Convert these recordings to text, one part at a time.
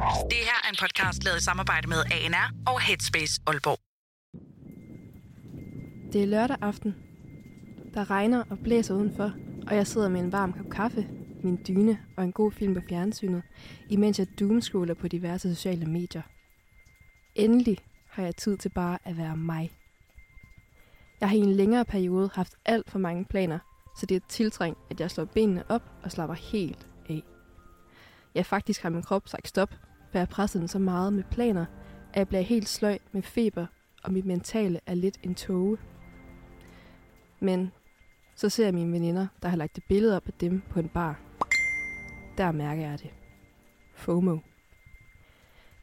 Det her er en podcast lavet i samarbejde med ANR og Headspace Aalborg. Det er lørdag aften. Der regner og blæser udenfor, og jeg sidder med en varm kop kaffe, min dyne og en god film på fjernsynet, imens jeg doomscroller på diverse sociale medier. Endelig har jeg tid til bare at være mig. Jeg har i en længere periode haft alt for mange planer, så det er tiltrængt, at jeg slår benene op og slapper helt af. Jeg faktisk har min krop sagt stop, for jeg har presset den så meget med planer, at jeg bliver helt sløj med feber, og mit mentale er lidt en tåge. Men så ser jeg mine veninder, der har lagt et billede op af dem på en bar. Der mærker jeg det. FOMO.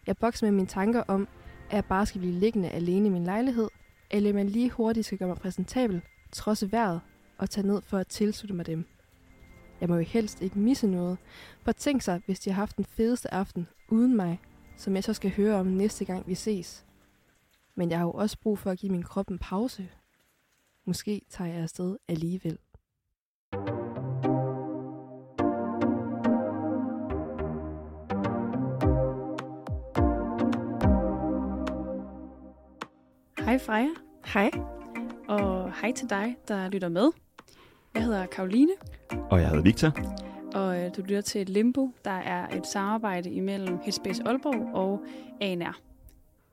Jeg bokser med mine tanker om, at jeg bare skal blive liggende alene i min lejlighed, eller man lige hurtigt skal gøre mig præsentabel, trods vejret, og tage ned for at tilslutte mig dem. Jeg må jo helst ikke misse noget, for tænk sig, hvis de har haft den fedeste aften uden mig, som jeg så skal høre om næste gang vi ses. Men jeg har jo også brug for at give min krop en pause. Måske tager jeg afsted alligevel. Hej Freja, Hej. og hej til dig, der lytter med. Jeg hedder Karoline, Og jeg hedder Victor og øh, du lytter til Limbo, der er et samarbejde imellem Headspace Aalborg og ANR.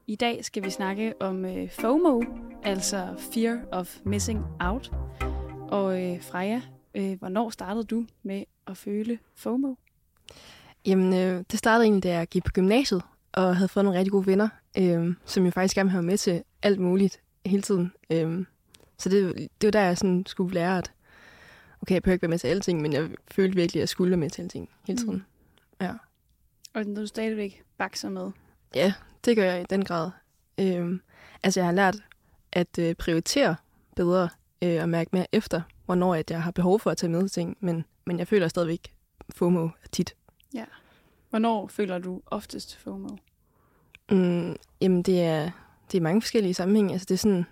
I dag skal vi snakke om øh, FOMO, altså Fear of Missing Out. Og øh, Freja, øh, hvornår startede du med at føle FOMO? Jamen, øh, det startede egentlig, da jeg gik på gymnasiet, og havde fået nogle rigtig gode venner, øh, som jeg faktisk gerne vil have med til alt muligt hele tiden. Øh, så det, det var der, jeg sådan skulle lære, at okay, jeg behøver ikke være med til alting, men jeg følte virkelig, at jeg skulle være med til alting hele tiden. Mm. Og når du stadigvæk bakser med. Ja, det gør jeg i den grad. Øhm, altså, jeg har lært at øh, prioritere bedre øh, og mærke mere efter, hvornår at jeg har behov for at tage med til ting, men, men jeg føler stadigvæk FOMO tit. Hvornår føler du oftest FOMO? Mm, jamen, det er, det er mange forskellige sammenhænge. Altså, det er sådan,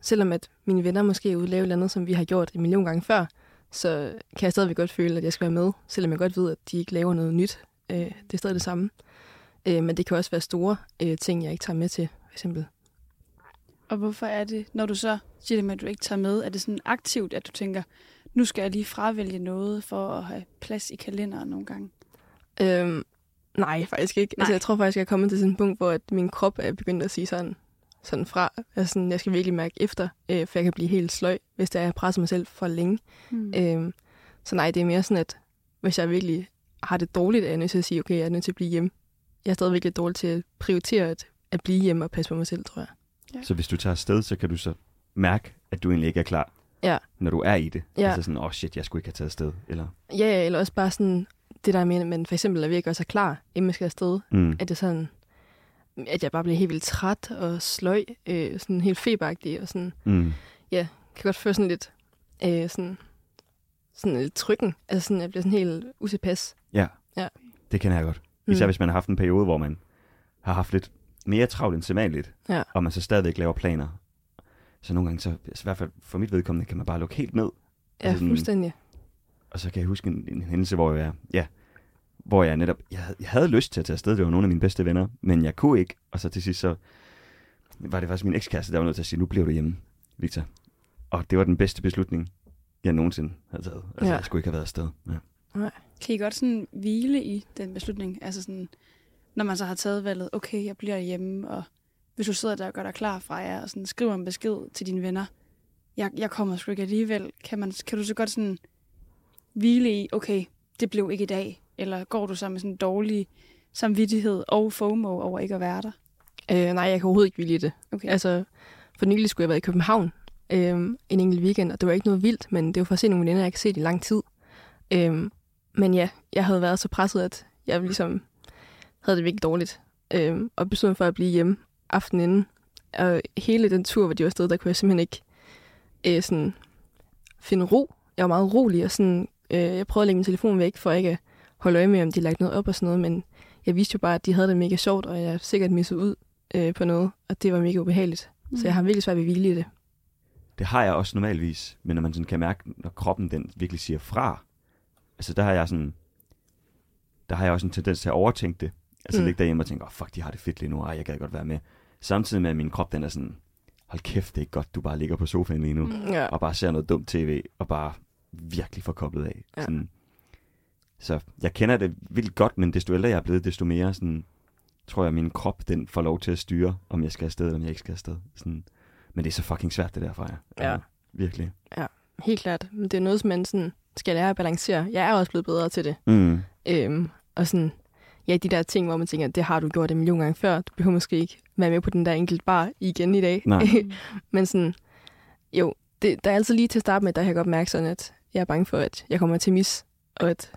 selvom at mine venner måske er ude og lave et eller andet, som vi har gjort en million gange før, så kan jeg stadigvæk godt føle, at jeg skal være med, selvom jeg godt ved, at de ikke laver noget nyt. Øh, det er stadig det samme. Øh, men det kan også være store øh, ting, jeg ikke tager med til, for eksempel. Og hvorfor er det, når du så siger det med, at du ikke tager med, er det sådan aktivt, at du tænker, nu skal jeg lige fravælge noget for at have plads i kalenderen nogle gange? Øhm, nej, faktisk ikke. Nej. Altså, Nej. jeg tror faktisk, jeg er kommet til sådan et punkt, hvor at min krop er begyndt at sige sådan, sådan fra. Altså, sådan, jeg skal virkelig mærke efter, øh, for jeg kan blive helt sløj, hvis det er, jeg presser mig selv for længe. Mm. Øhm, så nej, det er mere sådan, at hvis jeg virkelig har det dårligt, er jeg nødt til at sige, okay, jeg er nødt til at blive hjemme. Jeg er stadig virkelig dårlig til at prioritere at, at blive hjemme og passe på mig selv, tror jeg. Ja. Så hvis du tager afsted, så kan du så mærke, at du egentlig ikke er klar, Ja. når du er i det. Ja. Altså sådan, åh oh shit, jeg skulle ikke have taget afsted. Eller, Ja, ja, eller også bare sådan, det der med, at man for eksempel er virkelig også er klar, inden man skal afsted. mm. At det sådan, at jeg bare bliver helt vildt træt og sløj, øh, sådan helt feberagtig, og sådan, Mm. kan godt føle sådan lidt, øh, sådan, sådan lidt trykken. Altså sådan, jeg bliver sådan helt utilpas. Ja. Ja. Det kender jeg godt. Især hvis man har haft en periode, hvor man har haft lidt mere travlt end sædvanligt, Ja. og man så stadigvæk laver planer. Så nogle gange, så, i hvert fald for mit vedkommende, kan man bare lukke helt ned. Ja, altså sådan- fuldstændig. Og så kan jeg huske en, en hændelse, hvor jeg, ja, hvor jeg netop, jeg, havde- jeg havde lyst til at tage afsted, det var nogle af mine bedste venner, men jeg kunne ikke, og så til sidst så var det faktisk min ekskæreste, der var nødt til at sige, nu bliver du hjemme, Victor. Og det var den bedste beslutning, jeg nogensinde havde taget. Altså, Ja. jeg skulle ikke have været afsted. Ja. Kan I godt sådan hvile i den beslutning? Altså sådan, når man så har taget valget, okay, jeg bliver hjemme, og hvis du sidder der og gør dig klar fra jer, og sådan skriver en besked til dine venner, jeg, jeg kommer sgu ikke alligevel, kan, man, kan du så godt sådan hvile i, okay, det blev ikke i dag, eller går du så med sådan en dårlig samvittighed og FOMO over ikke at være der? Øh, nej, jeg kan overhovedet ikke vilje det. Okay. Altså, for nylig skulle jeg være i København øh, en enkelt weekend, og det var ikke noget vildt, men det var for at se nogle veninder, jeg ikke har set i lang tid. Øh, men ja, jeg havde været så presset, at jeg ligesom havde det virkelig dårligt, øh, og besluttede for at blive hjemme aftenen inden. Og hele den tur, hvor de var afsted, der kunne jeg simpelthen ikke øh, sådan finde ro. Jeg var meget rolig, og sådan, øh, jeg prøvede at lægge min telefon væk, for ikke at holde øje med, om de lagde noget op og sådan noget, men jeg vidste jo bare, at de havde det mega sjovt, og jeg sikkert misset ud øh, på noget, og det var mega ubehageligt. Mm. Så jeg har virkelig svært ved at hvile i det. Det har jeg også normalvis, men når man sådan kan mærke, når kroppen den virkelig siger fra, altså der har jeg sådan, der har jeg også en tendens til at overtænke det, Altså Mm. mm. ligge derhjemme og tænke, åh oh, fuck, de har det fedt lige nu, ej, jeg gad godt være med. Samtidig med, at min krop, den er sådan, hold kæft, det er godt, du bare ligger på sofaen lige nu, mm. Ja. og bare ser noget dumt tv, og bare virkelig får koblet af. Ja. Sådan. Så jeg kender det vildt godt, men desto ældre jeg er blevet, desto mere sådan, tror jeg, min krop, den får lov til at styre, om jeg skal afsted, eller om jeg ikke skal afsted. Sådan. Men det er så fucking svært, det der fra jer. Ja. Virkelig. Helt klart. Men det er noget, som man sådan skal lære at balancere. Jeg er også blevet bedre til det. Mm. Øhm, og sådan, ja, de der ting, hvor man tænker, det har du gjort en million gange før. Du behøver måske ikke være med på den der enkelt bar igen i dag. Nej. Men sådan, jo, det, der er altid lige til at starte med, der kan jeg godt mærke sådan, at jeg er bange for, at jeg kommer til mis, og at,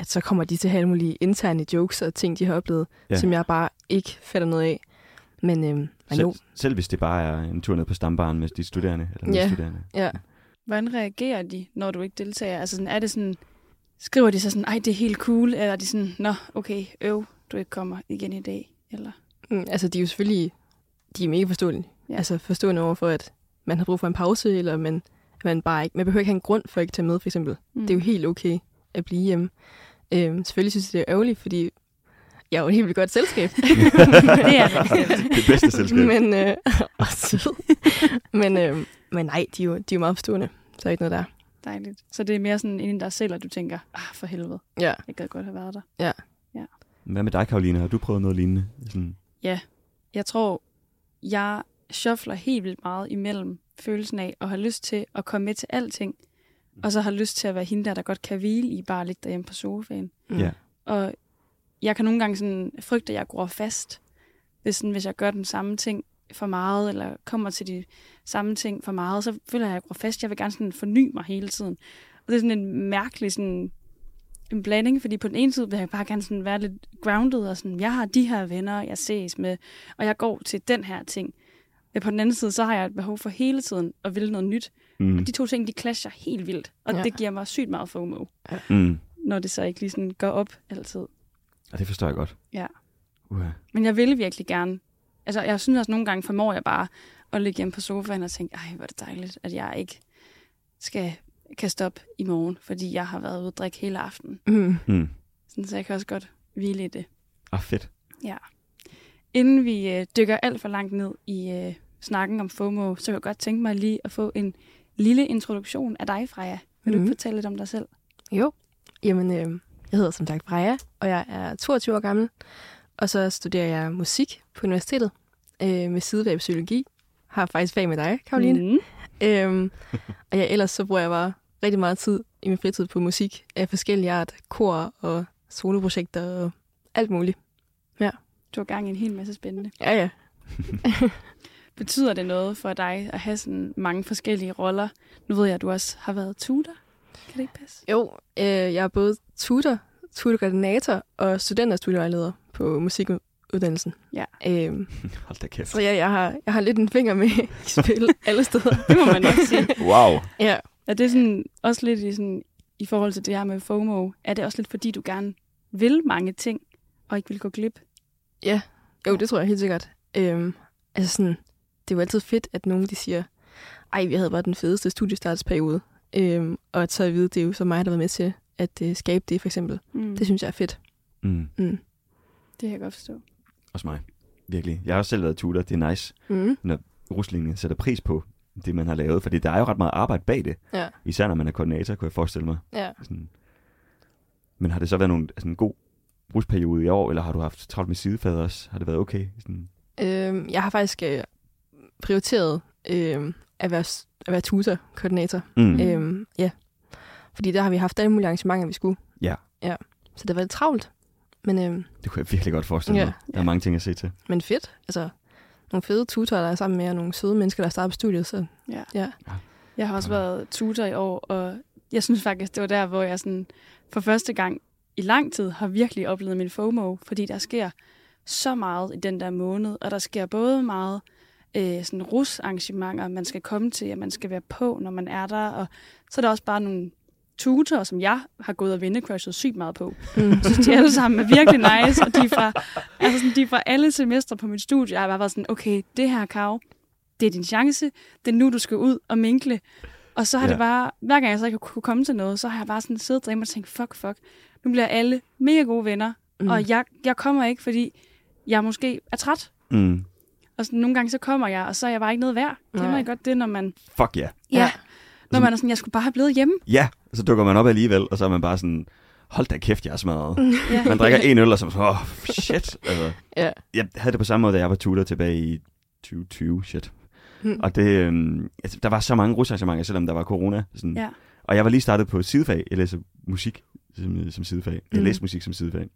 at så kommer de til at have alle mulige interne jokes og ting, de har oplevet, ja. Som jeg bare ikke fatter noget af. Men, øhm, men Selv, jo, selv hvis det bare er en tur ned på stambaren med de studerende. Eller Ja. med studerende. ja. Hvordan reagerer de, når du ikke deltager? Altså sådan, er det sådan, skriver de så sådan, ej, det er helt cool, eller er de sådan, nå, okay, øv, du ikke kommer igen i dag, eller? Mm, altså, de er jo selvfølgelig de er mega forståelige. Ja. Altså forstående over for, at man har brug for en pause, eller man, man bare ikke... Man behøver ikke have en grund for ikke at tage med, for eksempel. Mm. Det er jo helt okay at blive hjemme. Øhm, selvfølgelig synes jeg, det er ærgerligt, fordi jeg er jo et helt vildt godt selskab. det er det. det bedste selskab. men, øh, og sød. men, øh, men nej, de er, jo, de er jo meget forstående. Så er ikke noget der. Dejligt. Så det er mere sådan inden dig selv, at du tænker, ah, for helvede, Ja. jeg gad godt have været der. Hvad med dig, Karoline? Har du prøvet noget lignende? Sådan, Jeg tror, jeg shuffler helt vildt meget imellem følelsen af at have lyst til at komme med til alting, og så har lyst til at være hende der, der godt kan hvile i bare at ligge derhjemme på sofaen. Mm. Ja. Og jeg kan nogle gange sådan frygte, at jeg går fast, hvis, sådan, hvis jeg gør den samme ting for meget, eller kommer til de samme ting for meget, så føler jeg, at jeg går fast. Jeg vil gerne sådan forny mig hele tiden. Og det er sådan en mærkelig sådan, en blanding, fordi på den ene side vil jeg bare gerne sådan være lidt grounded, og sådan, jeg har de her venner, jeg ses med, og jeg går til den her ting. Men på den anden side, så har jeg et behov for hele tiden at ville noget nyt. Mm, Og de to ting, de clasher helt vildt, og Ja. ja. det giver mig sygt meget FOMO, mm. når det så ikke lige sådan går op altid. Og det forstår jeg godt. Ja. Uh, Men jeg ville virkelig gerne. Altså, jeg synes også nogle gange formår jeg bare at ligge hjemme på sofaen og tænke, ej, hvor er det dejligt, at jeg ikke skal kaste op i morgen, fordi jeg har været ude at drikke hele aftenen. Mm. mm. Sådan, så jeg kan også godt hvile i det. Ah, fedt. Inden vi øh, dykker alt for langt ned i øh, snakken om FOMO, så kan jeg godt tænke mig lige at få en lille introduktion af dig, Freja. Vil du Mhm. fortælle lidt om dig selv? Jo. Jamen, øh, jeg hedder som sagt Freja, og jeg er 22 år gammel. Og så studerer jeg musik på universitetet øh, med sidefag i psykologi. Har faktisk fag med dig, Karoline. Mm. Øhm, og ja, ellers så bruger jeg bare rigtig meget tid i min fritid på musik af forskellige art. Kor og soloprojekter og alt muligt. Du har gang i en hel masse spændende. Ja, ja. Betyder det noget for dig at have sådan mange forskellige roller? Nu ved jeg, at du også har været tutor. Kan det ikke passe? Jo, øh, jeg er både tutor, tutorkoordinator og studenterstudievejleder på musikuddannelsen. Ja. Øhm, Hold da kæft. så ja, jeg har, jeg har lidt en finger med i spil alle steder. Det må man nok sige. Wow. Ja, Er det sådan, også lidt i, sådan, i forhold til det her med FOMO, er det også lidt fordi, du gerne vil mange ting, og ikke vil gå glip? jo, det tror jeg helt sikkert. Øhm, altså sådan, det er jo altid fedt, at nogen de siger, ej, vi havde bare den fedeste studiestartsperiode. Øhm, og at så at vide, det er jo så mig, der har været med til at øh, skabe det, for eksempel. Mm. Det synes jeg er fedt. Mm. Mm. det kan jeg godt forstå. Også mig. Virkelig. Jeg har også selv været tutor. Det er nice. Mm. Ruslingen sætter pris på det, man har lavet. Fordi der er jo ret meget arbejde bag det. Ja, Især når man er koordinator, kunne jeg forestille mig. ja. Sådan. Men har det så været nogle, altså en god rusperiode i år, eller har du haft travlt med sidefader også? Har det været okay? Sådan, Øhm, jeg har faktisk øh, prioriteret øh, at være, at være tutor-koordinator. mm. Øhm, ja. Fordi der har vi haft alle mulige arrangementer, vi skulle. Ja. Ja. Så det var lidt travlt. Men, øhm, Det kunne jeg virkelig godt forestille Ja. mig. Der er mange ting at se til. men fedt. Altså, nogle fede tutorer, der er sammen med, og nogle søde mennesker, der starter på studiet. Så Ja. ja. Jeg har også Ja. været tutor i år, og jeg synes faktisk, det var der, hvor jeg sådan for første gang i lang tid har virkelig oplevet min FOMO, fordi der sker så meget i den der måned, og der sker både meget øh, sådan rusarrangementer, man skal komme til, og man skal være på, når man er der, og så er der også bare nogle tutorer, som jeg har gået og vennecrushet sygt meget på. Mm. Jeg synes, de alle sammen er virkelig nice, og de er fra, altså sådan, de er fra alle semestre på mit studie. Jeg har bare været sådan, okay, det her, Karo, det er din chance. Det er nu, du skal ud og minkle. Og så har Ja. det bare, hver gang jeg så ikke kunne komme til noget, så har jeg bare sådan siddet derhjemme og tænkt, fuck, fuck. Nu bliver alle mega gode venner, Mm. Og jeg, jeg kommer ikke, fordi jeg måske er træt. Mm. Og sådan, nogle gange så kommer jeg, og så er jeg bare ikke noget værd. Kender Nej. I godt det, når man... Fuck ja. Yeah. Ja. Når man er sådan, jeg skulle bare have blevet hjemme. Ja, og så dukker man op alligevel, og så er man bare sådan, hold da kæft, jeg er smadret. Ja. Man drikker en øl, og så er man åh, oh, shit. Altså, Ja. jeg havde det på samme måde, da jeg var tutor tilbage i 2020, shit. Mm. Og det, øhm, altså, der var så mange rusarrangementer, selvom der var corona. Sådan. Ja. Og jeg var lige startet på sidefag. Jeg læser musik som, som sidefag. Jeg Mm. læste musik som sidefag.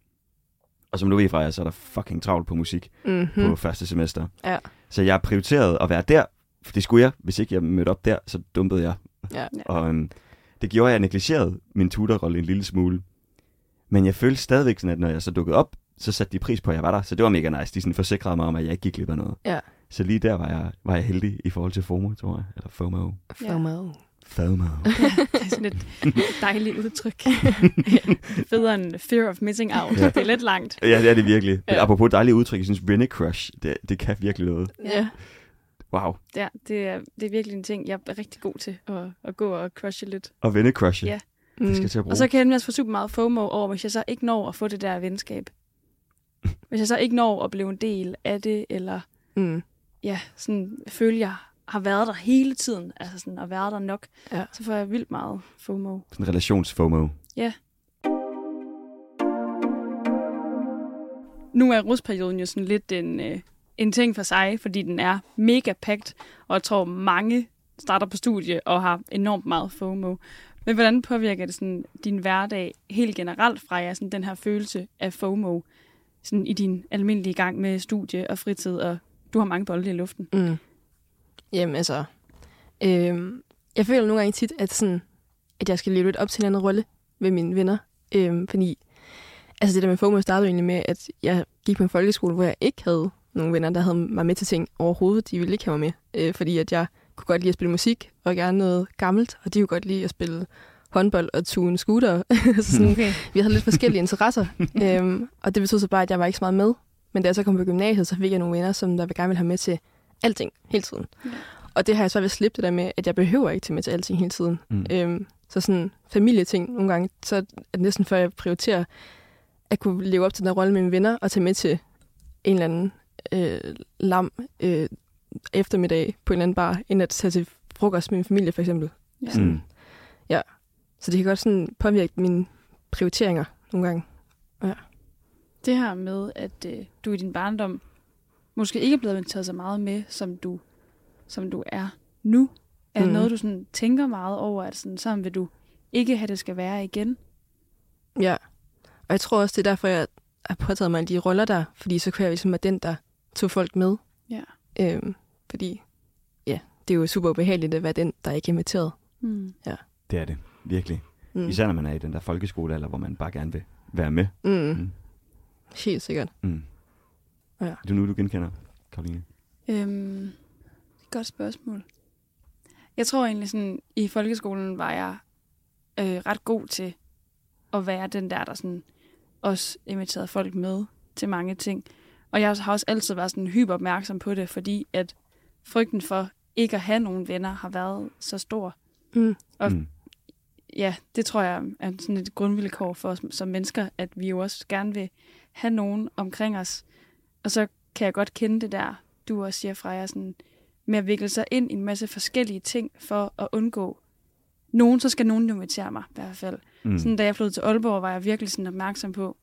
Og som du ved fra jer, så er der fucking travlt på musik Mm-hmm. på første semester. Ja. Så jeg prioriterede at være der, for det skulle jeg. Hvis ikke jeg mødte op der, så dumpede jeg. Ja. Og øhm, det gjorde, at jeg negligerede min tutorrolle en lille smule. Men jeg følte stadigvæk sådan, at når jeg så dukkede op, så satte de pris på, at jeg var der. Så det var mega nice. De sådan forsikrede mig om, at jeg ikke gik glip af noget. Ja. Så lige der var jeg, var jeg heldig i forhold til FOMO, tror jeg. Eller FOMO. FOMO. FOMO. Det er sådan et dejligt udtryk. Federe end fear of missing out. Ja. Det er lidt langt. ja, det er det virkelig. Men Ja. apropos dejlige udtryk, jeg synes, Rennie Crush, det, det kan virkelig noget. Ja. Wow. Ja, det er, det er virkelig en ting, jeg er rigtig god til at, at gå og crushe lidt. Og venne crush. Ja. Det skal Mm. jeg til at bruge. Og så kan jeg nemlig også få super meget FOMO over, hvis jeg så ikke når at få det der venskab. Hvis jeg så ikke når at blive en del af det, eller Mm. ja, sådan føle, jeg har været der hele tiden, altså sådan at være der nok, Ja. så får jeg vildt meget FOMO. Sådan relations-FOMO. Nu er rusperioden jo sådan lidt en, øh, en ting for sig, fordi den er mega packed, og jeg tror mange starter på studie og har enormt meget FOMO. Men hvordan påvirker det sådan din hverdag helt generelt fra jer, sådan den her følelse af FOMO, sådan i din almindelige gang med studie og fritid, og du har mange bolde i luften? Mm. Jamen altså, øhm, jeg føler nogle gange tit, at, sådan, at jeg skal leve lidt op til en anden rolle ved mine venner. Øhm, fordi altså det der med FOMO startede egentlig med, at jeg gik på en folkeskole, hvor jeg ikke havde nogen venner, der havde mig med til ting overhovedet. De ville ikke have mig med, øh, fordi at jeg kunne godt lide at spille musik, og gerne noget gammelt, og de kunne godt lide at spille håndbold og tune scooter. så sådan, Okay. vi havde lidt forskellige interesser, øhm, og det betød så bare, at jeg var ikke så meget med. Men da jeg så kom på gymnasiet, så fik jeg nogle venner, som der gerne ville have med til alting hele tiden. Ja. Og det har jeg så ved at slippe det der med, at jeg behøver ikke til med til alting hele tiden. Mm. Øhm, så sådan familieting nogle gange, så er det næsten før jeg prioriterer at kunne leve op til den rolle med mine venner og tage med til en eller anden øh, lam øh, eftermiddag på en eller anden bar, end at tage til frokost med min familie for eksempel. Ja. Mm. Så det kan godt sådan påvirke mine prioriteringer nogle gange. Det her med, at øh, du i din barndom måske ikke er blevet taget så meget med, som du, som du er nu, er Mhm. mm. noget, du sådan tænker meget over, at sådan, sådan vil du ikke have, det skal være igen. Ja, og jeg tror også, det er derfor, jeg har påtaget mig de roller der, fordi så kan jeg ligesom være den, der tog folk med. Ja. Øhm, fordi, ja, det er jo super ubehageligt at være den, der ikke er inviteret. Mm. Det er det. Virkelig. Mm. Især når man er i den der folkeskolealder, hvor man bare gerne vil være med. Mm. Mm. Helt sikkert. Mm. Ja. Er det nu, du genkender, Karoline? Øhm, det er et godt spørgsmål. Jeg tror egentlig sådan, i folkeskolen var jeg øh, ret god til at være den der, der sådan også inviterede folk med til mange ting. Og jeg har også altid været sådan hyper opmærksom på det, fordi at frygten for ikke at have nogen venner har været så stor. Mm. Og- Mm. Ja, det tror jeg er sådan et grundvilkår for os som mennesker, at vi jo også gerne vil have nogen omkring os. Og så kan jeg godt kende det der, du også siger fra jer, sådan, med at vikle sig ind i en masse forskellige ting for at undgå nogen, så skal nogen jo invitere mig i hvert fald. Mm. Mm. Sådan, da jeg flyttede til Aalborg, var jeg virkelig sådan opmærksom på,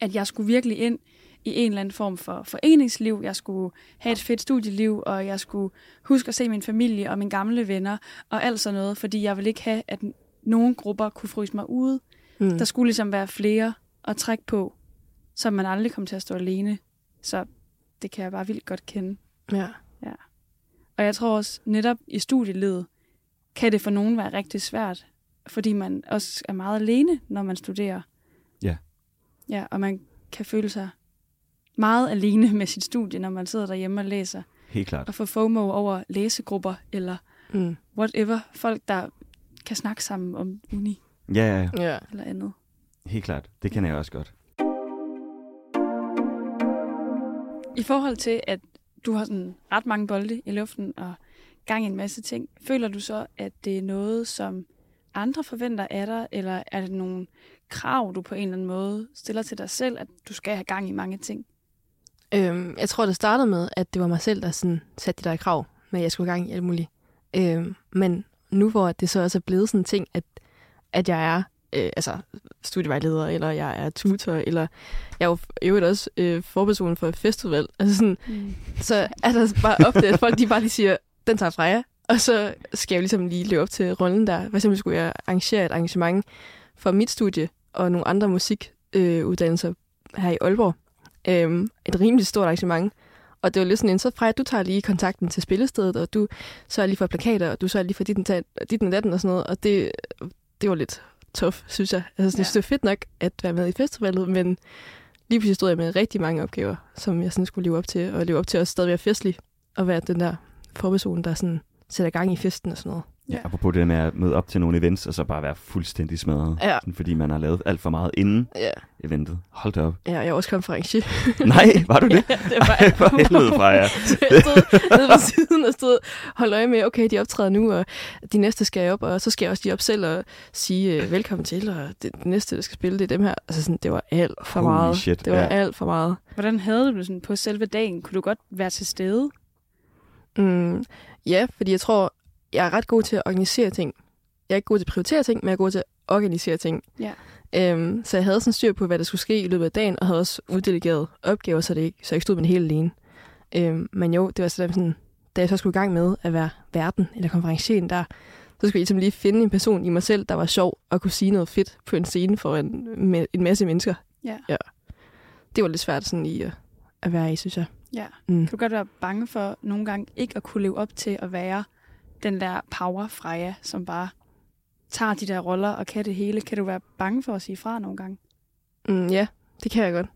at jeg skulle virkelig ind i en eller anden form for foreningsliv. Jeg skulle have et fedt studieliv, og jeg skulle huske at se min familie og mine gamle venner og alt sådan noget, fordi jeg ville ikke have, at nogle grupper kunne fryse mig ude. Mm. Der skulle ligesom være flere at trække på, så man aldrig kom til at stå alene. Så det kan jeg bare vildt godt kende. Ja. Og jeg tror også, netop i studielivet, kan det for nogen være rigtig svært, fordi man også er meget alene, når man studerer. Ja. Ja, og man kan føle sig meget alene med sit studie, når man sidder derhjemme og læser, Helt klart. og får FOMO over læsegrupper, eller Mm. whatever, folk, der kan snakke sammen om uni Ja, ja, ja. Ja. eller andet. Helt klart. Det kender jeg også godt. I forhold til, at du har sådan ret mange bolde i luften og gang i en masse ting, føler du så, at det er noget, som andre forventer af dig, eller er det nogle krav, du på en eller anden måde stiller til dig selv, at du skal have gang i mange ting? Øhm, jeg tror, det startede med, at det var mig selv, der sådan satte de der krav med, at jeg skulle have gang i alt muligt. Øhm, men nu hvor det så også er blevet sådan en ting, at, at jeg er øh, altså studievejleder, eller jeg er tutor, eller jeg er jo øvrigt også øh, forperson for et festival. Altså sådan, Mm. så er der bare ofte, at folk de bare lige siger, den tager Freja, og så skal jeg ligesom lige løbe op til rollen der. For eksempel skulle jeg arrangere et arrangement for mit studie og nogle andre musikuddannelser her i Aalborg. Øhm, et rimelig stort arrangement. Og det var lidt sådan en, så Freja, du tager lige kontakten til spillestedet, og du sørger lige for plakater, og du sørger lige for dit, dit og datten og sådan noget. Og det, det var lidt tough, synes jeg. Altså, ja. Ja. det var fedt nok at være med i festivalet, men lige pludselig stod jeg med rigtig mange opgaver, som jeg sådan skulle leve op til, og leve op til også stadig være festlig, og være den der forperson, der sådan sætter gang i festen og sådan noget. Ja. Apropos det med at møde op til nogle events, og så bare være fuldstændig smadret. Ja. Sådan, fordi man har lavet alt for meget inden Ja, eventet. Hold da op. ja jeg er også konferencier. Nej, var du det? ja, det var Ej, for helvede fra jer. Så jeg stod nede ved siden og stod holdt øje med, okay, de optræder nu, og de næste skal jeg op, og så skal jeg også lige op selv og sige øh, velkommen til, og det, det næste, der skal spille, det er dem her. Altså sådan, det var alt for Holy meget. shit, det var ja. alt for meget. Hvordan havde du det sådan på selve dagen? Kunne du godt være til stede? Mm, ja, fordi jeg tror, jeg er ret god til at organisere ting. Jeg er ikke god til at prioritere ting, men jeg er god til at organisere ting. Ja. Øhm, så jeg havde sådan styr på, hvad der skulle ske i løbet af dagen, og havde også uddelegeret opgaver, så, det ikke, så jeg ikke stod med det hele alene. Øhm, men jo, det var sådan, sådan, da jeg så skulle i gang med at være verden eller konferencien der, så skulle jeg ligesom lige finde en person i mig selv, der var sjov og kunne sige noget fedt på en scene for en, med en masse mennesker. Ja. Ja. Det var lidt svært sådan i at, at være i, synes jeg. ja. Mm. Kan du godt være bange for nogle gange ikke at kunne leve op til at være den der power Freja, som bare tager de der roller og kan det hele? Kan du være bange for at sige fra nogle gange? Mm, ja, det kan jeg godt.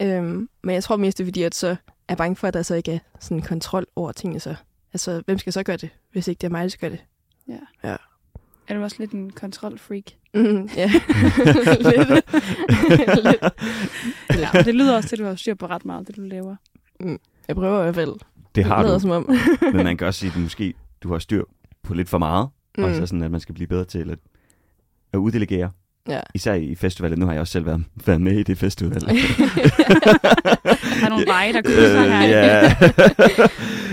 Ja. Øhm, men jeg tror mest, det er fordi, at så er jeg bange for, at der så ikke er sådan kontrol over tingene. Så. Altså, hvem skal så gøre det, hvis ikke det er mig, der skal gøre det? Er du også lidt en kontrolfreak? Mm, ja, lidt. lidt. Ja, det lyder også til, at du har styr på ret meget, det du laver. Jeg prøver i hvert fald. Det har lader du. som om. Men man kan også sige, at måske du har styr på lidt for meget. Mm. Og så sådan, at man skal blive bedre til at, at uddelegere. Ja. Især i festivalet. Nu har jeg også selv været, været med i det festival. Er nogle veje, der krydser her. Øh, ja.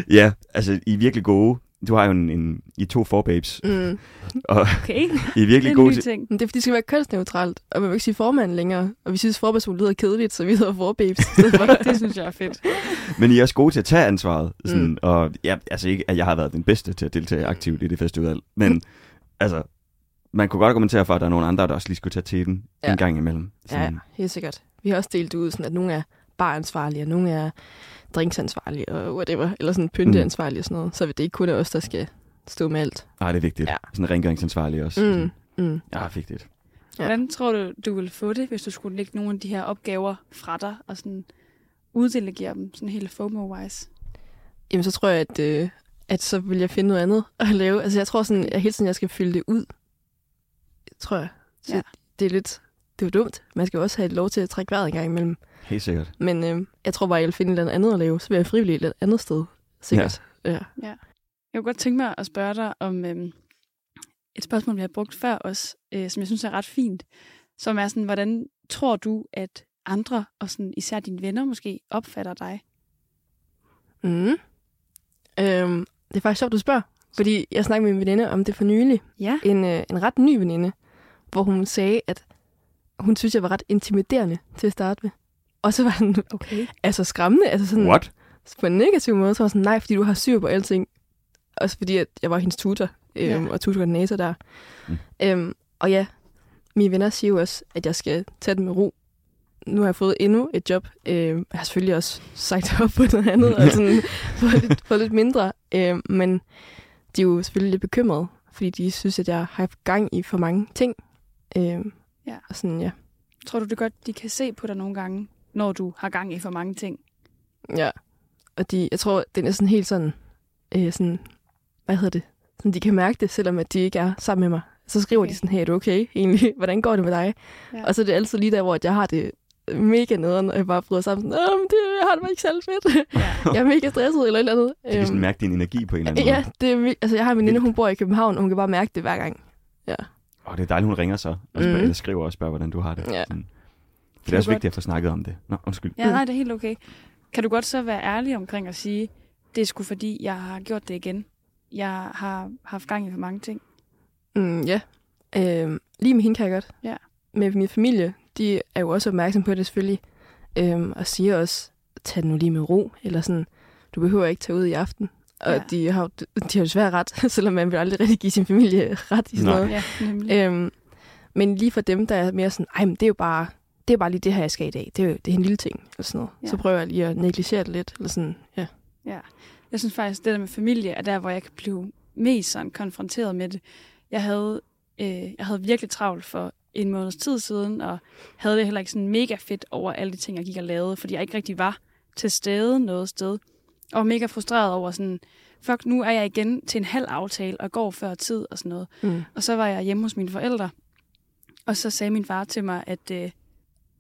ja, altså I er virkelig gode. Du har jo en, en I to forbabes, Mm. og Okay, I er det er virkelig gode til... ting. Men det er fordi, det skal være kønsneutralt, og man vil ikke sige formand længere. Og vi synes, forperson lyder kedeligt, så vi hedder forbabes. i stedet for. Det synes jeg er fedt. Men I er også gode til at tage ansvaret. Sådan, Mm. mm. Og ja, altså ikke, at jeg har været den bedste til at deltage aktivt i det festival. Men altså, man kunne godt argumentere for, at der er nogle andre, der også lige skulle tage til den ja. En gang imellem. Ja, ja, helt sikkert. Vi har også delt ud, sådan at nogle er baransvarlige, og nogle er drinksansvarlige, og whatever, eller sådan pynteansvarlige og sådan noget. Så det ikke kun er os, der skal stå med alt. Nej, det er vigtigt. Ja. Sådan rengøringsansvarlig også. Mm. Sådan, Mm. Ja, vigtigt. Ja. Hvordan tror du, du ville få det, hvis du skulle lægge nogle af de her opgaver fra dig og sådan uddelegere dem, sådan helt FOMO-wise? Jamen, så tror jeg, at, øh, at så vil jeg finde noget andet at lave. Altså, jeg tror sådan, at hele tiden, jeg skal fylde det ud. Tror jeg. Så ja. det er lidt... Det er jo dumt. Man skal jo også have lov til at trække vejret en gang imellem. Helt sikkert. Men øh, jeg tror bare, jeg vil finde et eller andet at lave. Så vil jeg frivillig et andet sted. Sikkert. Ja. ja. Jeg kunne godt tænke mig at spørge dig om øhm, et spørgsmål, vi har brugt før også, øh, som jeg synes er ret fint, som er sådan, hvordan tror du, at andre, og sådan, især dine venner måske, opfatter dig? Mm. Øhm, det er faktisk sjovt, du spørger. Fordi jeg snakkede med en veninde om det for nylig. Ja. En, øh, en ret ny veninde, hvor hun sagde, at hun synes, jeg var ret intimiderende til at starte med. Og så var den Okay. altså skræmmende. Altså sådan, What? På en negativ måde, så var sådan, nej, fordi du har syr på alting. Også fordi, at jeg var hendes tutor, øhm, Ja. og tutorkoordinator der. Mm. Øhm, og ja, mine venner siger jo også, at jeg skal tage det med ro. Nu har jeg fået endnu et job. Øhm, jeg har selvfølgelig også sagt op på noget andet, og sådan fået lidt, fået lidt mindre. Øhm, men de er jo selvfølgelig lidt bekymrede, fordi de synes, at jeg har haft gang i for mange ting. Øhm, Ja. Og sådan, ja. Tror du det godt, de kan se på dig nogle gange, når du har gang i for mange ting? Ja, og de, jeg tror, det er sådan helt sådan, øh, sådan, hvad hedder det? Sådan, de kan mærke det, selvom at de ikke er sammen med mig. Så skriver okay. De sådan, hey, er du okay egentlig? Hvordan går det med dig? Ja. Ja. Og så er det altid lige der, hvor jeg har det mega nederen, og jeg bare bryder sammen sådan, Åh, men det, jeg har det bare ikke særlig fedt. Ja. jeg er mega stresset eller et eller andet. De kan sådan mærke din energi på en eller anden ja, måde. det er, vir- altså jeg har en veninde, hun bor i København, og hun kan bare mærke det hver gang. Og det er dejligt, hun ringer så, og mm. eller skriver og spørger, hvordan du har det. Ja. Sådan. For det er også du vigtigt at få snakket om det. Nå, undskyld. Ja, nej, det er helt okay. Kan du godt så være ærlig omkring at sige, det er sgu fordi, jeg har gjort det igen. Jeg har haft gang i for mange ting. Mm, ja. Øhm, lige med hende kan jeg godt. Ja. Med min familie, de er jo også opmærksom på det selvfølgelig. Øhm, og siger også, tag det nu lige med ro. Eller sådan, du behøver ikke tage ud i aften. Og Ja. de har, jo- de har desværre ret, selvom man vil aldrig rigtig give sin familie ret i sådan Nej. noget. Ja, nemlig. Øhm, men lige for dem, der er mere sådan, ej, men det er jo bare, det er bare lige det her, jeg skal i dag. Det er jo det er en lille ting, eller sådan noget. Ja. Så prøver jeg lige at negligere det lidt, eller sådan, ja. Ja. Jeg synes faktisk, det der med familie er der, hvor jeg kan blive mest sådan konfronteret med det. Jeg havde, øh, jeg havde virkelig travlt for en måneds tid siden, og havde det heller ikke sådan mega fedt over alle de ting, jeg gik og lavede, fordi jeg ikke rigtig var til stede noget sted. Og mega frustreret over sådan, fuck, nu er jeg igen til en halv aftale, og går før tid og sådan noget. Mm. Og så var jeg hjemme hos mine forældre, og så sagde min far til mig, at, øh,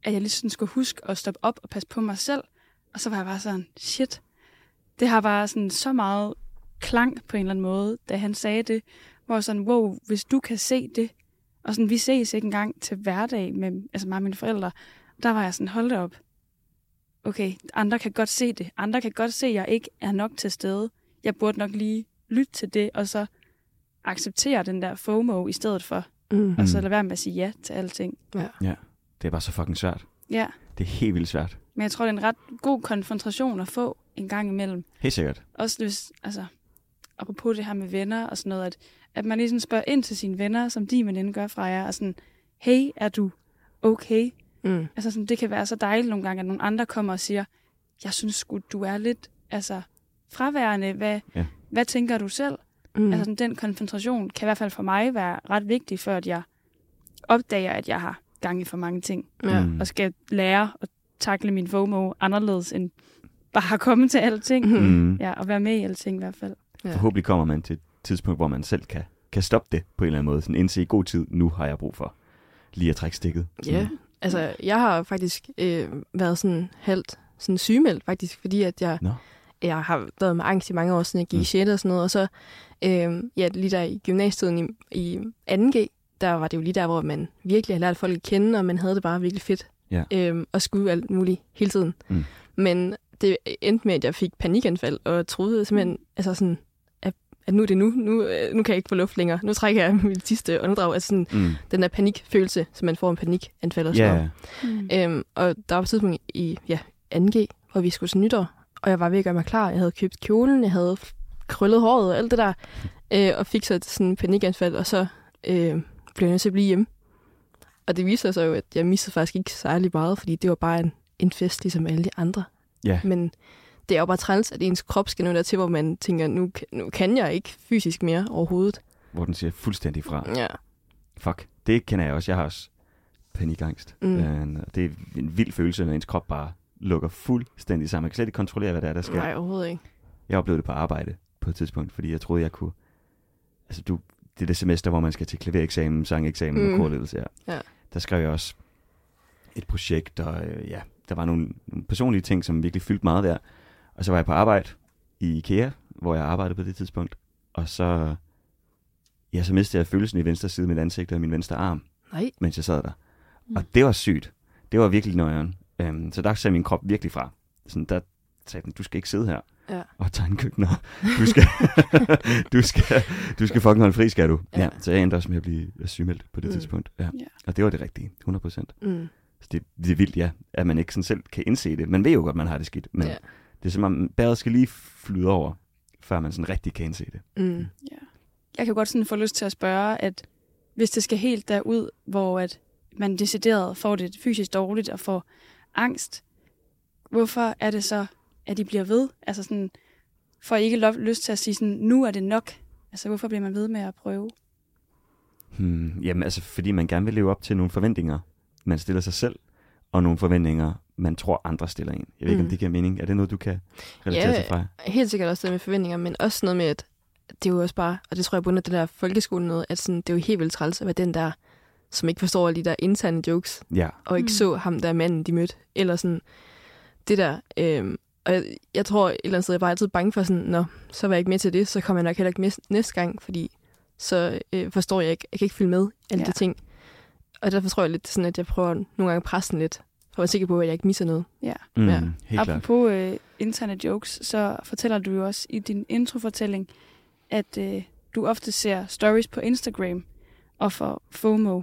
at jeg lige sådan skulle huske at stoppe op og passe på mig selv. Og så var jeg bare sådan, shit, det har bare sådan så meget klang på en eller anden måde, da han sagde det, hvor jeg sådan, wow, hvis du kan se det, og sådan, vi ses ikke engang til hverdag med altså mig og mine forældre, der var jeg sådan, hold da op. Okay, andre kan godt se det. Andre kan godt se, at jeg ikke er nok til stede. Jeg burde nok lige lytte til det, og så acceptere den der FOMO i stedet for, Mm. og så Mm. lade være med at sige ja til alting. Det er bare så fucking svært. Ja, Det er helt vildt svært. men jeg tror, det er en ret god konfrontation at få en gang imellem. Helt sikkert. Også hvis, altså, apropos det her med venner og sådan noget, at, at man ligesom spørger ind til sine venner, som de veninde gør fra jer, og sådan, hey, er du okay? Mm. Altså sådan, det kan være så dejligt nogle gange, at nogle andre kommer og siger, jeg synes sgu, du er lidt altså, fraværende. Hvad, Ja. hvad tænker du selv? Mm. Mm. Altså sådan, den konfrontation kan i hvert fald for mig være ret vigtig, før at jeg opdager, at jeg har gang i for mange ting, ja. Mm. og skal lære at takle min FOMO anderledes end bare at komme til alting. Mm. Mm. Ja, og være med i alting i hvert fald. Ja. Forhåbentlig kommer man til et tidspunkt, hvor man selv kan, kan stoppe det på en eller anden måde. Sådan indse i god tid, nu har jeg brug for lige at trække stikket. Ja, altså jeg har faktisk øh, været sådan halvt sådan sygemeldt faktisk, fordi at jeg, Nå. jeg har været med angst i mange år, siden jeg gik Mm. i 6. og sådan noget, og så øh, ja, lige der i gymnasiet i, i 2G, der var det jo lige der, hvor man virkelig har lært folk at kende, og man havde det bare virkelig fedt. Ja. Øh, og skulle alt muligt hele tiden. Mm. Men det endte med, at jeg fik panikanfald, og troede simpelthen, altså sådan, at, at nu er det nu, nu, øh, nu kan jeg ikke få luft længere. Nu trækker jeg mit sidste åndedrag. Altså sådan, Mm. den der panikfølelse, som man får en panikanfald og sådan Ja, noget. Mm. Øhm, og der var et tidspunkt i ja, 2G, hvor vi skulle til nytår, og jeg var ved at gøre mig klar. Jeg havde købt kjolen, jeg havde krøllet håret og alt det der, øh, og fik så sådan en panikanfald, og så øh, blev jeg nødt til at blive hjemme. Og det viste sig jo, at jeg mistede faktisk ikke særlig meget, fordi det var bare en, en fest, ligesom alle de andre. ja. Men det er jo bare træls, at ens krop skal nå dertil, hvor man tænker, nu, nu kan jeg ikke fysisk mere overhovedet. Hvor den siger fuldstændig fra. Ja. Fuck, det kender jeg også. Jeg har også panikangst. Mm. Øh, det er en vild følelse, når ens krop bare lukker fuldstændig sammen. Man kan slet ikke kontrollere, hvad det er, der sker. Nej, overhovedet ikke. Jeg oplevede det på arbejde på et tidspunkt, fordi jeg troede, jeg kunne... Altså, du, det er det semester, hvor man skal til klavereksamen, sangeksamen Mm. og korledelse. Ja. Ja. Der skrev jeg også et projekt, og øh, ja, der var nogle, nogle personlige ting, som virkelig fyldte meget der. Og så var jeg på arbejde i IKEA, hvor jeg arbejdede på det tidspunkt. Og så, ja, så mistede jeg følelsen i venstre side af mit ansigt og min venstre arm, Nej. mens jeg sad der. Mm. Og det var sygt. Det var virkelig nøjeren. Um, så der sagde min krop virkelig fra. Sådan, der sagde den, du skal ikke sidde her Ja. og tegne køkkener. Du skal, du skal, du skal fucking holde fri, skal du. Ja. Ja. ja så jeg endte også med at blive sygemeldt på det Mm. mm. tidspunkt. Ja. Ja. Og det var det rigtige, 100 procent. Mm. Så det, det er vildt, ja, at man ikke sådan selv kan indse det. Man ved jo godt, man har det skidt, men Ja. ja. det er som om, bæret skal lige flyde over, før man sådan rigtig kan indse det. Mm. Jeg kan godt sådan få lyst til at spørge, at hvis det skal helt derud, hvor at man decideret får det fysisk dårligt og får angst, hvorfor er det så, at de bliver ved? Altså sådan, får I ikke lov, lyst til at sige sådan, nu er det nok? Altså, hvorfor bliver man ved med at prøve? Hmm, jamen altså, fordi man gerne vil leve op til nogle forventninger, man stiller sig selv, og nogle forventninger, man tror, andre stiller en. Jeg ved ikke, Mm. om det giver mening. Er det noget, du kan relatere Ja, til fra? Helt sikkert også det med forventninger, men også noget med, at det er jo også bare, og det tror jeg bunder det der folkeskole noget, at sådan, det er jo helt vildt træls at være den der, som ikke forstår alle de der interne jokes, Ja, og ikke Mm. mm. så ham der manden, de mødte, eller sådan det der. Øhm, og jeg, jeg tror et eller andet sted, jeg er bare altid bange for sådan, nå, så var jeg ikke med til det, så kommer jeg nok heller ikke med næste gang, fordi så øh, forstår jeg ikke, jeg kan ikke følge med alle Ja. de ting. Og derfor tror jeg lidt sådan, at jeg prøver nogle gange at presse den lidt, for at være sikker på, at jeg ikke misser noget. Ja. Mm, Ja. Helt klart. Apropos øh, interne jokes, så fortæller du jo også i din introfortælling, at øh, du ofte ser stories på Instagram og for FOMO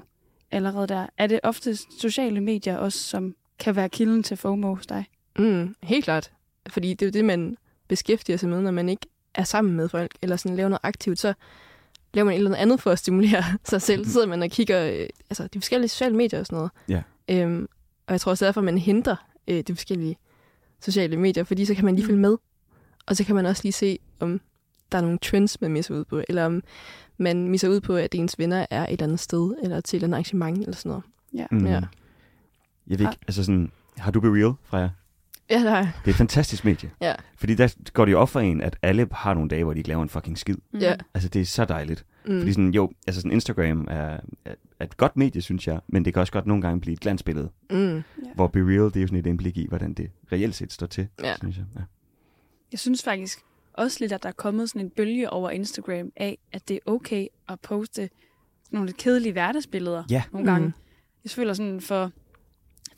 allerede der. Er det ofte sociale medier også, som kan være kilden til FOMO hos dig? Mm, helt klart. Fordi det er jo det, man beskæftiger sig med, når man ikke er sammen med folk, eller sådan laver noget aktivt, så laver man et eller andet for at stimulere sig selv. Så sidder man og kigger øh, altså, de forskellige sociale medier og sådan noget. Ja. Øhm, og jeg tror også derfor, man henter øh, de forskellige sociale medier, fordi så kan man lige følge med. Og så kan man også lige se, om der er nogle trends, man misser ud på, eller om man misser ud på, at ens venner er et eller andet sted, eller til et eller andet arrangement, eller sådan noget. Mm. Ja. Jeg ved ikke, altså sådan, har du Be Real, Freja? Ja, der er. Det er et fantastisk medie. Ja. Fordi der går det jo op for en, at alle har nogle dage, hvor de ikke laver en fucking skid. Mm. Ja. Altså, det er så dejligt. Mm. Fordi sådan, jo, altså sådan Instagram er, er, et godt medie, synes jeg, men det kan også godt nogle gange blive et glansbillede, Mm. Ja. hvor Be Real, det er jo sådan et indblik i, hvordan det reelt set står til, Ja. synes jeg. Ja. Jeg synes faktisk også lidt, at der er kommet sådan en bølge over Instagram af, at det er okay at poste nogle lidt kedelige hverdagsbilleder Ja. nogle gange. Mm. Jeg føler sådan for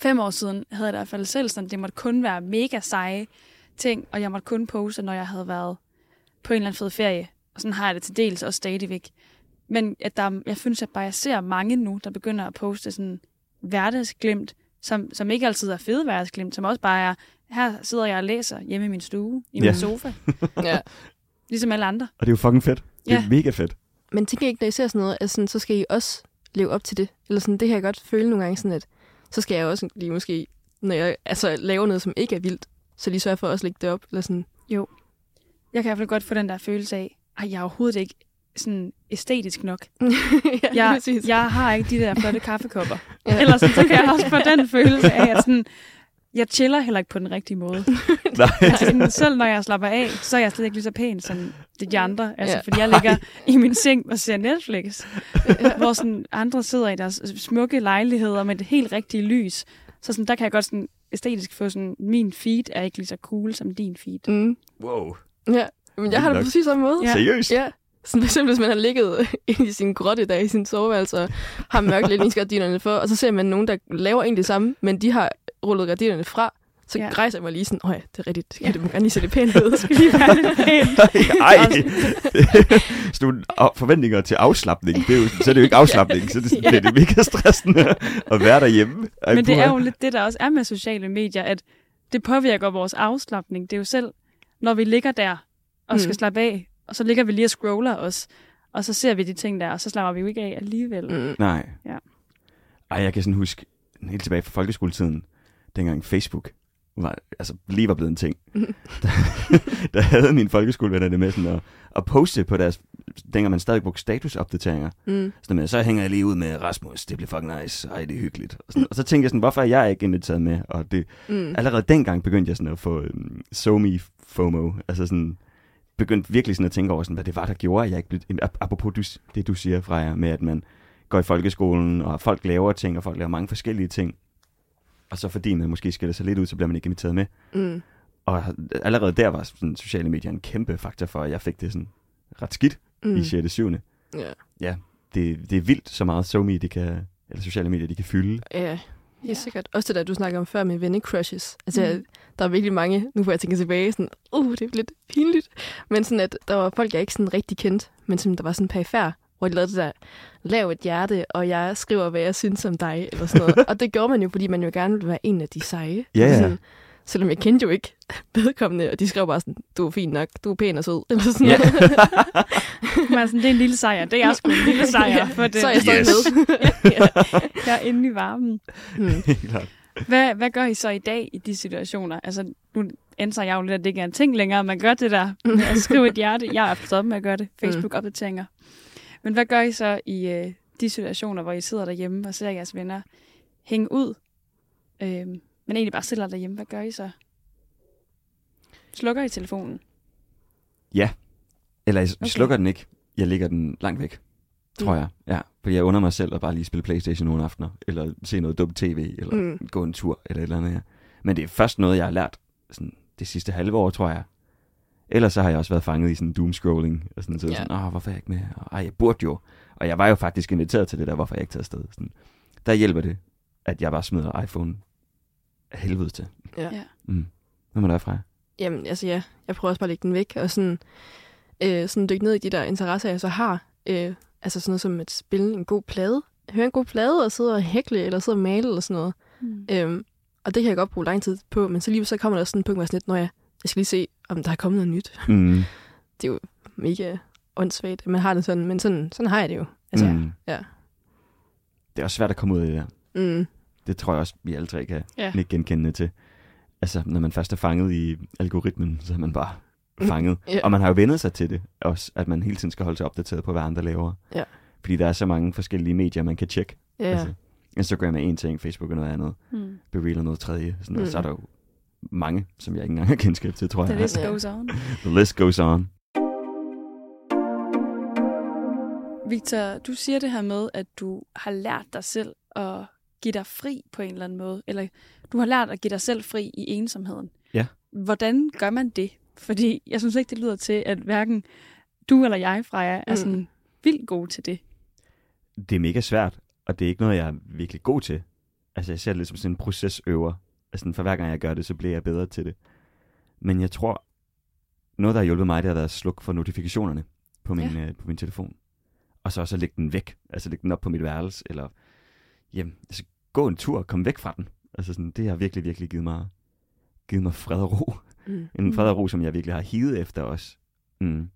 fem år siden, havde jeg i hvert fald selv sådan, det måtte kun være mega seje ting, og jeg måtte kun poste, når jeg havde været på en eller anden fed ferie. Og sådan har jeg det til dels også stadigvæk. Men at der, jeg synes, at bare jeg ser mange nu, der begynder at poste sådan hverdagsglimt, som, som ikke altid er fede hverdagsglimt, som også bare er, her sidder jeg og læser hjemme i min stue, i min Ja. sofa, Ja. ligesom alle andre. Og det er jo fucking fedt. Det er Ja. mega fedt. Men tænker I ikke, når I ser sådan noget, at sådan, så skal I også leve op til det? Eller sådan, det kan jeg godt føle nogle gange sådan, at så skal jeg også lige måske, når jeg altså, laver noget, som ikke er vildt, så lige sørge for at også lægge det op. Eller sådan. Jeg kan i hvert fald godt få den der følelse af, at jeg er overhovedet ikke sådan æstetisk nok. ja, Jeg, præcis. jeg har ikke de der flotte kaffekopper. Ja. Ja. Ellers så kan jeg også få den følelse af, at sådan, jeg chiller heller ikke på den rigtige måde. Nej. Altså, selv når jeg slapper af, så er jeg slet ikke lige så pæn som de andre. Altså, Ja. Fordi jeg ligger i min seng og ser Netflix, hvor sådan andre sidder i deres smukke lejligheder med det helt rigtige lys. Så sådan, der kan jeg godt sådan æstetisk få sådan, min feed er ikke lige så cool som din feed. Mm. Wow. Ja, men jeg har det på præcis samme måde. Ja. Seriøst? Ja. Sådan for eksempel, hvis man har ligget inde i sin grotte der i sin soveværelse og har mørklægningsgardinerne for, og så ser man nogen, der laver egentlig det samme, men de har rullet gardinerne fra, så ja. Rejser jeg mig lige sådan, åh ja, det er rigtigt, kan Ja. det må gerne lige se det pænt ud. skal lige være lidt pæn. Ej, sådan nogle forventninger til afslappning, det er jo, så er det jo ikke afslappning, så er det, sådan, Ja. det er det mega stressende at være derhjemme. Ej, Men det er jo lidt det, der også er med sociale medier, at det påvirker vores afslappning. Det er jo selv, når vi ligger der og skal Mm. slappe af, og så ligger vi lige og scroller os, og så ser vi de ting der, og så slapper vi jo ikke af alligevel. Mm. Mm. Nej. Ja. Ej, jeg kan sådan huske, helt tilbage fra folkeskoletiden, dengang Facebook var, altså lige var blevet en ting. der, der havde mine folkeskolevenner det med sådan at, at poste på deres, dengang man stadig brugte statusopdateringer. Mm. Sådan med, så hænger jeg lige ud med Rasmus, det bliver fucking nice, ej det er hyggeligt. Og, sådan, og så tænkte jeg sådan, hvorfor er jeg ikke inviteret med? Og det, Mm. allerede dengang begyndte jeg sådan at få um, SoMe FOMO, altså sådan, begyndte virkelig sådan at tænke over, sådan, hvad det var, der gjorde, at jeg ikke blev, ap- apropos du, det du siger, Freja, med at man går i folkeskolen, og folk laver ting, og folk laver mange forskellige ting, og så fordi man måske skiller sig lidt ud, så bliver man ikke inviteret med. Mm. Og allerede der var sådan, sociale medier en kæmpe faktor for, at jeg fik det sådan ret skidt mm. I 6. og 7. Ja. Det, det er vildt så meget SoMe, det kan, eller sociale medier, de kan fylde. Ja, helt sikkert. Også det der, du snakker om før med vennecrushes. Altså, Mm. der er virkelig mange, nu får jeg tænke tilbage, sådan, uh, det er lidt pinligt. Men sådan, at der var folk, jeg ikke sådan rigtig kendte, men som der var sådan perifær, hvor de lavede det der, lav et hjerte, og jeg skriver, hvad jeg synes om dig, eller sådan noget. og det gjorde man jo, fordi man jo gerne ville være en af de seje. Ja, ja. Sådan, selvom jeg kendte jo ikke vedkommende, og de skrev bare sådan, du er fin nok, du er pæn og sød, eller sådan Ja. noget. Men sådan, det er en lille sejr. Det er sgu en lille sejr for det. Så er jeg stadig Yes. med. ja. Jeg er inde i varmen. Mm. Hvad, hvad gør I så i dag i de situationer? Altså, nu antager jeg jo lidt, at det ikke er en ting længere, man gør det der at skrive et hjerte. Jeg er stoppet med at gøre det. Facebook-opdateringer. Men hvad gør I så i øh, de situationer, hvor I sidder derhjemme og ser jeres venner hænge ud, øh, men egentlig bare sidder derhjemme? Hvad gør I så? Slukker I telefonen? Eller jeg okay. Slukker den ikke. Jeg lægger den langt væk, tror Mm. jeg. Ja, fordi jeg under mig selv at bare lige spille Playstation nogle aftener, eller se noget dumt tv, eller mm. Gå en tur, eller et eller andet. Ja. Men det er først noget, jeg har lært sådan, det sidste halve år, tror jeg. Ellers så har jeg også været fanget i sådan doomscrolling, og sådan, så Ja. sådan, åh, hvorfor er jeg ikke med? Og, ej, jeg burde jo. Og jeg var jo faktisk inviteret til det der, hvorfor er jeg ikke taget afsted. Sådan. Der hjælper det, at jeg bare smider iPhone helvede til. Ja. Ja. Mm. Hvad med dig fra? Jamen, altså ja, jeg prøver også bare at lægge den væk, og sådan, øh, sådan dykke ned i de der interesser, jeg så har. Øh, altså sådan noget som at spille en god plade, høre en god plade, og sidde og hækle, eller sidde og male, eller sådan noget. Mm. Øhm, og det kan jeg godt bruge lang tid på, men så lige så kommer der sådan en punkt, hvor jeg sådan lidt, når jeg, jeg skal lige se, om der er kommet noget nyt. Mm. Det er jo mega åndssvagt, at man har det sådan, men sådan, sådan har jeg det jo. Altså, mm. ja. Det er også svært at komme ud af det der. Mm, Det tror jeg også, vi alle tre kan Ja. ikke genkende til. Altså, når man først er fanget i algoritmen, så er man bare fanget. Ja. Og man har jo vendet sig til det også, at man hele tiden skal holde sig opdateret på, hvad andre laver. Ja. Fordi der er så mange forskellige medier, man kan tjekke. ja. Altså, Instagram er en ting, Facebook er noget andet, Mm. Bereel er noget tredje. Sådan, mm. Og så er der jo mange, som jeg ikke engang har kendskab til, tror The jeg. list Ja. goes on. The list goes on. Victor, du siger det her med, at du har lært dig selv at give dig fri på en eller anden måde. Eller du har lært at give dig selv fri i ensomheden. Ja. Hvordan gør man det? Fordi jeg synes ikke, det lyder til, at hverken du eller jeg, Freja, er Mm. sådan vildt gode til det. Det er mega svært, og det er ikke noget, jeg er virkelig god til. Altså, jeg ser det lidt som sådan en procesøver. Altså, for hver gang jeg gør det, så bliver jeg bedre til det. Men jeg tror, noget, der har hjulpet mig, det har været at slukke for notifikationerne på min, ja. øh, på min telefon. Og så også at lægge den væk. Altså lægge den op på mit værelse, eller jamen, altså, gå en tur og komme væk fra den. Altså sådan, det har virkelig, virkelig givet mig, givet mig fred og ro. Mm. En fred og ro, som jeg virkelig har hivet efter også. Mm.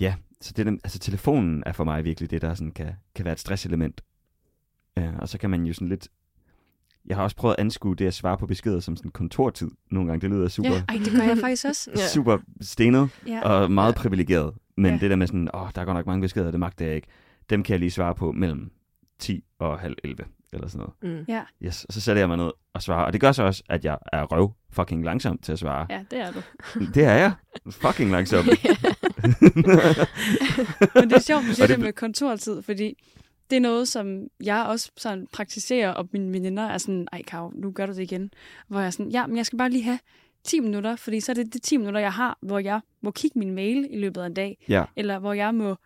Ja, så det er altså telefonen er for mig virkelig det, der sådan kan, kan være et stresselement. Ja, og så kan man jo sådan lidt... Jeg har også prøvet at anskue det at svare på beskeder som sådan kontortid. Nogle gange, det lyder super, Ja, ej, det gør jeg faktisk også. Ja. super stenet Ja. og meget Ja. privilegeret. Men Ja. det der med sådan, åh, der er godt nok mange beskeder, det magter jeg ikke. Dem kan jeg lige svare på mellem 10 og halv 11, eller sådan noget. Mm. Ja, Yes, og så sætter jeg mig ned og svarer. Og det gør så også, at jeg er røv fucking langsom til at svare. ja, det er du. Det er jeg. Fucking langsom. Men det er sjovt, du siger det det- med kontortid, fordi det er noget, som jeg også sådan praktiserer, og mine veninder er sådan, ej Karo, nu gør du det igen. Hvor jeg er sådan, ja, men jeg skal bare lige have 10 minutter, fordi så er det de 10 minutter, jeg har, hvor jeg må kigge min mail i løbet af en dag, ja. eller hvor jeg må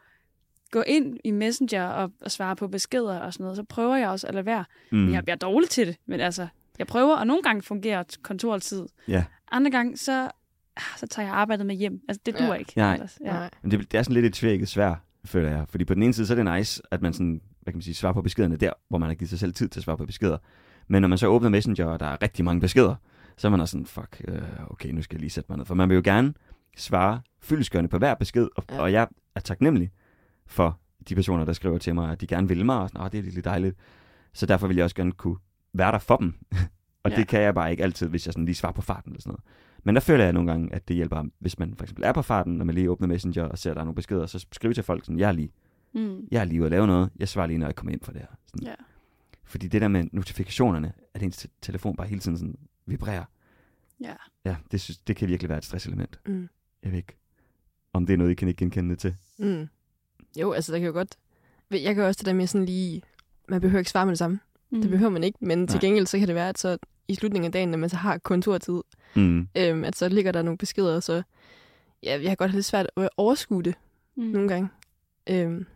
gå ind i Messenger og, og svare på beskeder og sådan noget. Så prøver jeg også at lade være. Mm. Jeg bliver dårlig til det, men altså, jeg prøver, og nogle gange fungerer kontortid. Ja. Andre gange, så, ah, så tager jeg arbejdet med hjem. Altså, det Ja. duer ikke. Nej. Ellers. Ja. Nej. Men det, det er sådan lidt et tvækket svær, føler jeg. Fordi på den ene side, så er det nice, at man sådan, hvad kan man sige, svarer på beskederne der, hvor man har givet sig selv tid til at svare på beskeder. Men når man så åbner Messenger, og der er rigtig mange beskeder, så er man også sådan, fuck, øh, okay, nu skal jeg lige sætte mig ned. For man vil jo gerne svare fyldesgørende på hver besked, og, Ja. ja. og jeg er taknemmelig for de personer, der skriver til mig, at de gerne vil mig, og sådan, det er lidt dejligt. Så derfor vil jeg også gerne kunne være der for dem. og Ja. det kan jeg bare ikke altid, hvis jeg sådan lige svarer på farten eller sådan noget. Men der føler jeg nogle gange, at det hjælper, hvis man for eksempel er på farten, når man lige åbner Messenger og ser, at der er nogle beskeder, så skriv til folk sådan, jeg er lige, Mm. jeg er lige ude at lave noget, jeg svarer lige, når jeg kommer ind for det her. Sådan. Ja. Fordi det der med notifikationerne, at ens te- telefon bare hele tiden sådan vibrerer, Ja. ja, det, synes, det kan virkelig være et stresselement. Mm. Jeg ved ikke, om det er noget, I kan ikke genkende det til. Mm. Jo, altså der kan jo godt... Jeg kan også det der med sådan lige... Man behøver ikke svare med det samme. Mm. Det behøver man ikke, men til Nej. gengæld så kan det være, at så i slutningen af dagen, når man så har kontortid, Mm. øhm, at så ligger der nogle beskeder, og så... Ja, jeg har godt have lidt svært at overskue det mm. nogle gange. Øhm,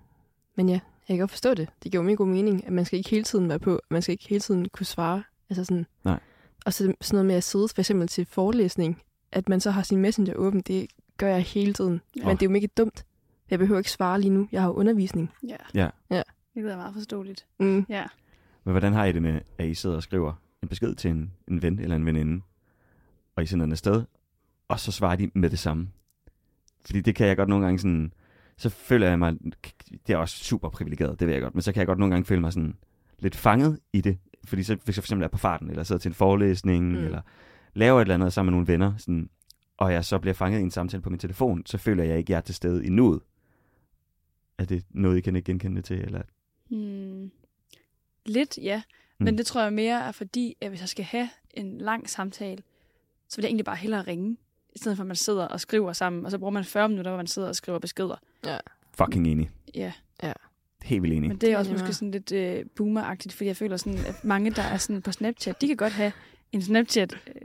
men ja, jeg kan godt forstå det. Det giver jo mega god mening, at man skal ikke hele tiden være på. Man skal ikke hele tiden kunne svare. Altså sådan, Nej. Og så sådan noget med at sidde for eksempel til forelæsning, at man så har sin messenger åben, det gør jeg hele tiden. Ja. Men det er jo mega dumt. Jeg behøver ikke svare lige nu. Jeg har jo undervisning. Ja. Ja. Ja. Det lyder meget forståeligt. Mm. Ja. Men hvordan har I det med, at I sidder og skriver en besked til en, en ven eller en veninde, og I sender den afsted, og så svarer de med det samme? Fordi det kan jeg godt nogle gange sådan, så føler jeg mig, det er også super privilegeret, det ved jeg godt, men så kan jeg godt nogle gange føle mig sådan lidt fanget i det, fordi så, hvis jeg for eksempel er på farten, eller sidder til en forelæsning, mm. eller laver et eller andet sammen med nogle venner, sådan, og jeg så bliver fanget i en samtale på min telefon, så føler jeg ikke, at jeg er til stede i nuet. Er det noget, I kan ikke genkende det til? Eller? Hmm. Lidt, ja. Men Mm. det tror jeg mere er fordi, at hvis jeg skal have en lang samtale, så vil jeg egentlig bare hellere ringe, i stedet for at man sidder og skriver sammen, og så bruger man 40 minutter, hvor man sidder og skriver beskeder. Fucking enig. Ja, Helt vildt enig. men det er Ja, også er måske sådan lidt øh, boomeragtigt, fordi jeg føler sådan, at mange, der er sådan på Snapchat, de kan godt have en Snapchat øh,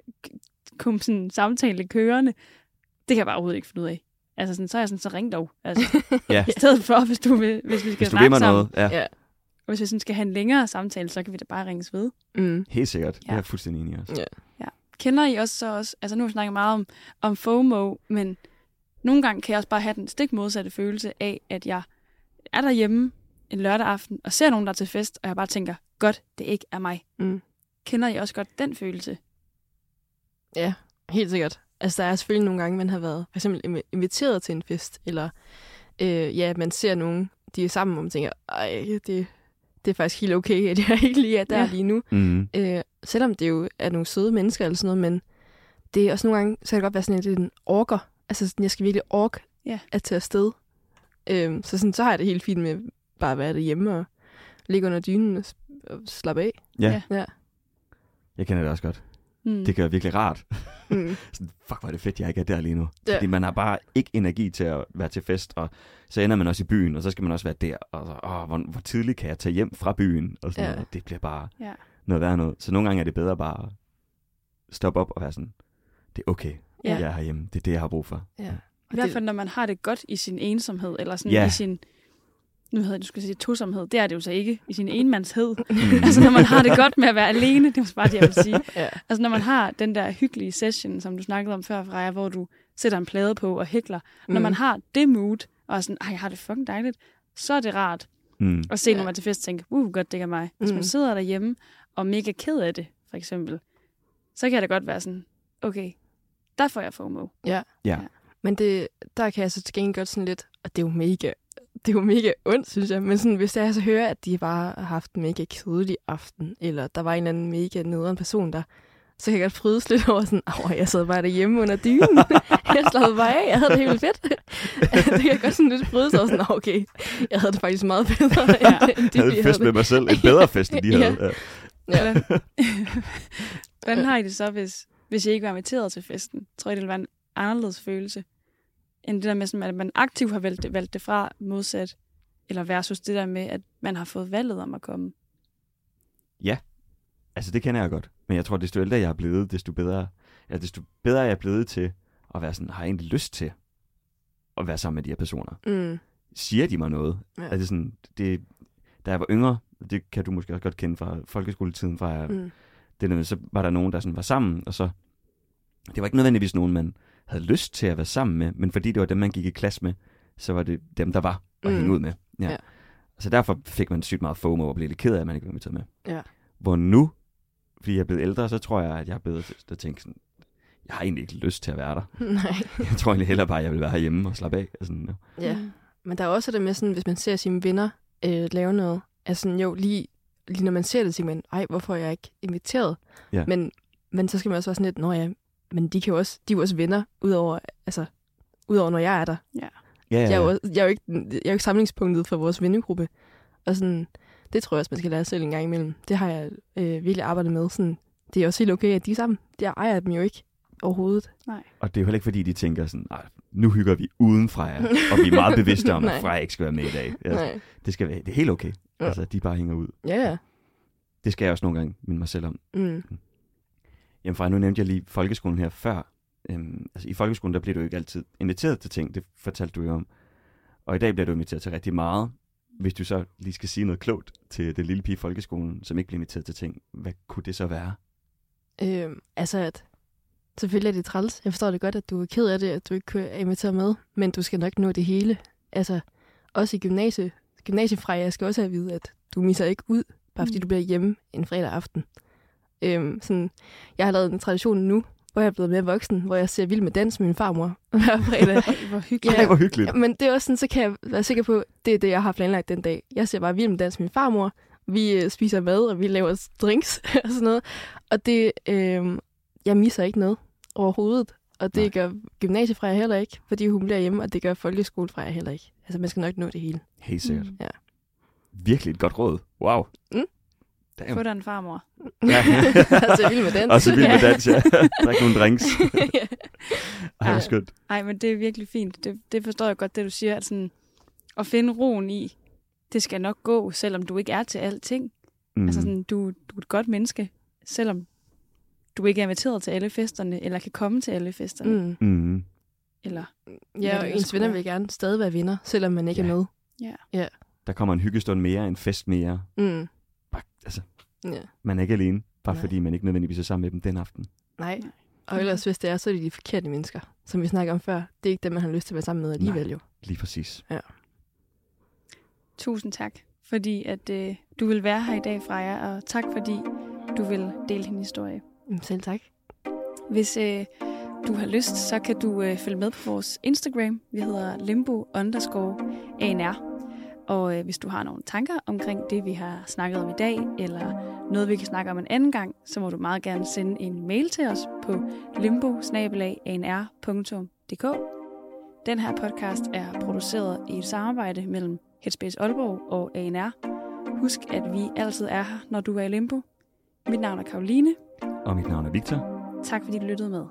kom sådan samtale kørende, Det kan jeg bare overhovedet ikke finde ud af. Altså sådan, så er jeg sådan, så ring dog. Altså, Ja, I stedet for, hvis, du vil, hvis vi skal hvis du snakke sammen. noget. Ja, Ja. Og hvis vi sådan skal have en længere samtale, så kan vi da bare ringes ved. Mm. helt sikkert. Det Ja. er jeg fuldstændig enig også. Ja. Kender I også så også, altså nu har vi snakket meget om, om FOMO, men nogle gange kan jeg også bare have den stik modsatte følelse af, at jeg er derhjemme en lørdag aften og ser nogen, der er til fest, og jeg bare tænker, godt, det ikke er mig. Mm. Kender I også godt den følelse? Ja, helt sikkert. Altså, der er selvfølgelig nogle gange, man har været for eksempel invi- inviteret til en fest, eller øh, ja, man ser nogen, de er sammen, og man tænker, ej, det, det er faktisk helt okay, at jeg ikke lige er der Ja. lige nu. Mm. Øh, selvom det jo er nogle søde mennesker eller sådan noget, men det er også nogle gange, så kan det godt være sådan, er en orker. Altså, sådan, jeg skal virkelig ork Ja. at tage afsted. Øh, så, sådan, så har jeg det helt fint med bare at være derhjemme og ligge under dynen og, s- og slappe af. Ja, Ja. jeg kender det også godt. Mm. Det gør virkelig rart. Mm. Sådan, fuck, hvor er det fedt, jeg ikke er der lige nu. Ja. Fordi man har bare ikke energi til at være til fest, og så ender man også i byen, og så skal man også være der. Og så, åh, hvor, hvor tidligt kan jeg tage hjem fra byen? Og sådan Ja. noget. Det bliver bare Ja. noget værre noget. Så nogle gange er det bedre bare at stoppe op og være sådan, det er okay, Ja. jeg er herhjemme. Det er det, jeg har brug for. Ja. I hvert fald, når man har det godt i sin ensomhed, eller sådan Ja. i sin, nu hedder det, du skulle sige tosomhed, det er det jo så ikke, i sin enmandshed. Mm. altså, når man har det godt med at være alene, det var bare det, jeg vil sige. Ja. Altså, når man har den der hyggelige session, som du snakkede om før, Freja, hvor du sætter en plade på og hækler. Mm. Når man har det mood, og er sådan, ej, jeg har det fucking dejligt, så er det rart Mm. at se, når Ja. man er til fest og tænker, uh, godt, det er mig. Hvis man Mm. sidder derhjemme og er mega ked af det, for eksempel, så kan det godt være sådan, okay, der får jeg FOMO. Ja. Ja. Men det, der kan jeg så til gengæld godt sådan lidt, og det er jo mega, det er jo mega ondt, synes jeg. Men sådan, hvis jeg så hører, at de bare har haft en mega kedelig aften, eller der var en eller anden mega nederen person der, så kan jeg godt frydes lidt over sådan, åh, jeg sad bare derhjemme under dynen. jeg slappede bare af, jeg havde det helt vildt fedt. det kan jeg godt sådan lidt frydes over sådan, "Nå, okay, jeg havde det faktisk meget bedre, Ja. end, de Jeg havde lige fest med mig selv. En bedre fest, end de Ja. havde. Ja. Ja. Hvordan har I det så, hvis, hvis I ikke var inviteret til festen? Tror I, det ville være en anderledes følelse? End det der med, sådan, at man aktivt har valgt det, valgt det fra modsat, eller versus det der med, at man har fået valget om at komme. Altså, det kender jeg godt. Men jeg tror, desto ældre jeg er blevet, desto bedre, ja, desto bedre jeg er blevet til at være sådan, har jeg egentlig lyst til at være sammen med de her personer? Mm. Siger de mig noget? Ja. Er det sådan, det, da jeg var yngre, det kan du måske også godt kende fra folkeskoletiden, fra Mm. det så var der nogen, der sådan var sammen, og så, det var ikke nødvendigvis nogen, man havde lyst til at være sammen med, men fordi det var dem, man gik i klasse med, så var det dem, der var at Mm. hænge ud med. Ja. Ja. Så derfor fik man sygt meget FOMO og blev lidt ked af, at man ikke var inviteret med. Ja. Hvor nu, fordi jeg er blevet ældre, så tror jeg, at jeg er bedre til at tænke sådan, jeg har egentlig ikke lyst til at være der. Nej. Jeg tror egentlig hellere bare, at jeg vil være herhjemme og slappe af. Altså, ja. Ja. Mm. Men der er også det med, sådan, hvis man ser sine venner øh, lave noget, altså sådan, jo, lige, lige når man ser det, tænker man, ej, hvorfor er jeg ikke inviteret? Ja. Men, men så skal man også være sådan lidt, nå ja, men de, kan jo også, de er jo også venner, udover, altså, udover når jeg er der. Ja, Ja. ja, Jeg, er jo, jeg, er jo ikke, jeg er jo ikke samlingspunktet for vores vennegruppe. Og sådan, det tror jeg også, man skal lære selv en gang imellem. Det har jeg øh, virkelig arbejdet med. Sådan, det er også helt okay, at de er sammen. Jeg ejer dem jo ikke overhovedet. Og det er jo heller ikke, fordi de tænker sådan, "Ej, nu hygger vi uden Freja, og vi er meget bevidste om, at Nej. Freja ikke skal være med i dag. Altså, Nej. det, skal være, det er helt okay. Ja. Altså, de bare hænger ud. Ja, ja. Det skal jeg også nogle gange minde mig selv om. Mm. Jamen Freja, nu nævnte jeg lige folkeskolen her før. Øhm, altså, I folkeskolen, der bliver du ikke altid inviteret til ting, det fortalte du jo om. Og i dag bliver du inviteret til rigtig meget. Hvis du så lige skal sige noget klogt til det lille pige i folkeskolen, som ikke bliver inviteret til ting, hvad kunne det så være? Øh, altså, at selvfølgelig er det træls. Jeg forstår det godt, at du er ked af det, at du ikke er inviteret med, men du skal nok nå det hele. Altså, også i gymnasie, gymnasiefra, jeg skal også have at vide, at du misser ikke ud, bare fordi Mm. du bliver hjemme en fredag aften. Øhm, sådan, jeg har lavet en tradition nu, hvor jeg er blevet mere voksen, hvor jeg ser vild med dans med min farmor hver fredag. Ej, hvor hyggeligt. Ja. Ej, hvor hyggeligt. Ja, men det er også sådan, så kan jeg være sikker på, det er det, jeg har planlagt den dag. Jeg ser bare vild med dans med min farmor. Vi øh, spiser mad, og vi laver drinks og sådan noget. Og det, øh, jeg misser ikke noget overhovedet. Og det Nej. gør gymnasiefra heller ikke, fordi hun bliver hjemme, og det gør folkeskolefra heller ikke. Altså, man skal nok nå det hele. Helt sikkert. Mm. Ja. Virkelig et godt råd. Wow. Mm. Få Damn. dig en farmor. Ja. altså, vild med dans. Og så vild med dans, ja. Drik nogle drinks. ja. Ej, hvor Ja. skønt. Nej, men det er virkelig fint. Det, det forstår jeg godt, det du siger. At, sådan, at finde roen i, det skal nok gå, selvom du ikke er til alting. Mm. Altså sådan, du, du er et godt menneske, selvom du ikke er inviteret til alle festerne, eller kan komme til alle festerne. Mm. Mm. Eller, Ja, og ens venner vil gerne stadig være venner, selvom man ikke Ja. er med. Der kommer en hyggestund mere, en fest mere. Mm. Bare, altså, Ja. man er ikke alene, bare Nej. fordi man ikke nødvendigvis er sammen med dem den aften. Nej. Nej. Og ellers, hvis det er, så er det de forkerte mennesker, som vi snakker om før. Det er ikke dem, man har lyst til at være sammen med alligevel jo. Lige præcis. tusind tak, fordi at øh, du vil være her i dag, Freja, og tak fordi du vil dele din historie. Selv tak. Hvis øh, du har lyst, så kan du øh, følge med på vores Instagram. Vi hedder limbo underscore ANR. Og øh, hvis du har nogle tanker omkring det, vi har snakket om i dag, eller noget, vi kan snakke om en anden gang, så må du meget gerne sende en mail til os på limbo Den her podcast er produceret i et samarbejde mellem Headspace Aalborg og ANR. Husk, at vi altid er her, når du er i limbo. Mit navn er Karoline. Og mit navn er Victor. Tak fordi du lyttede med.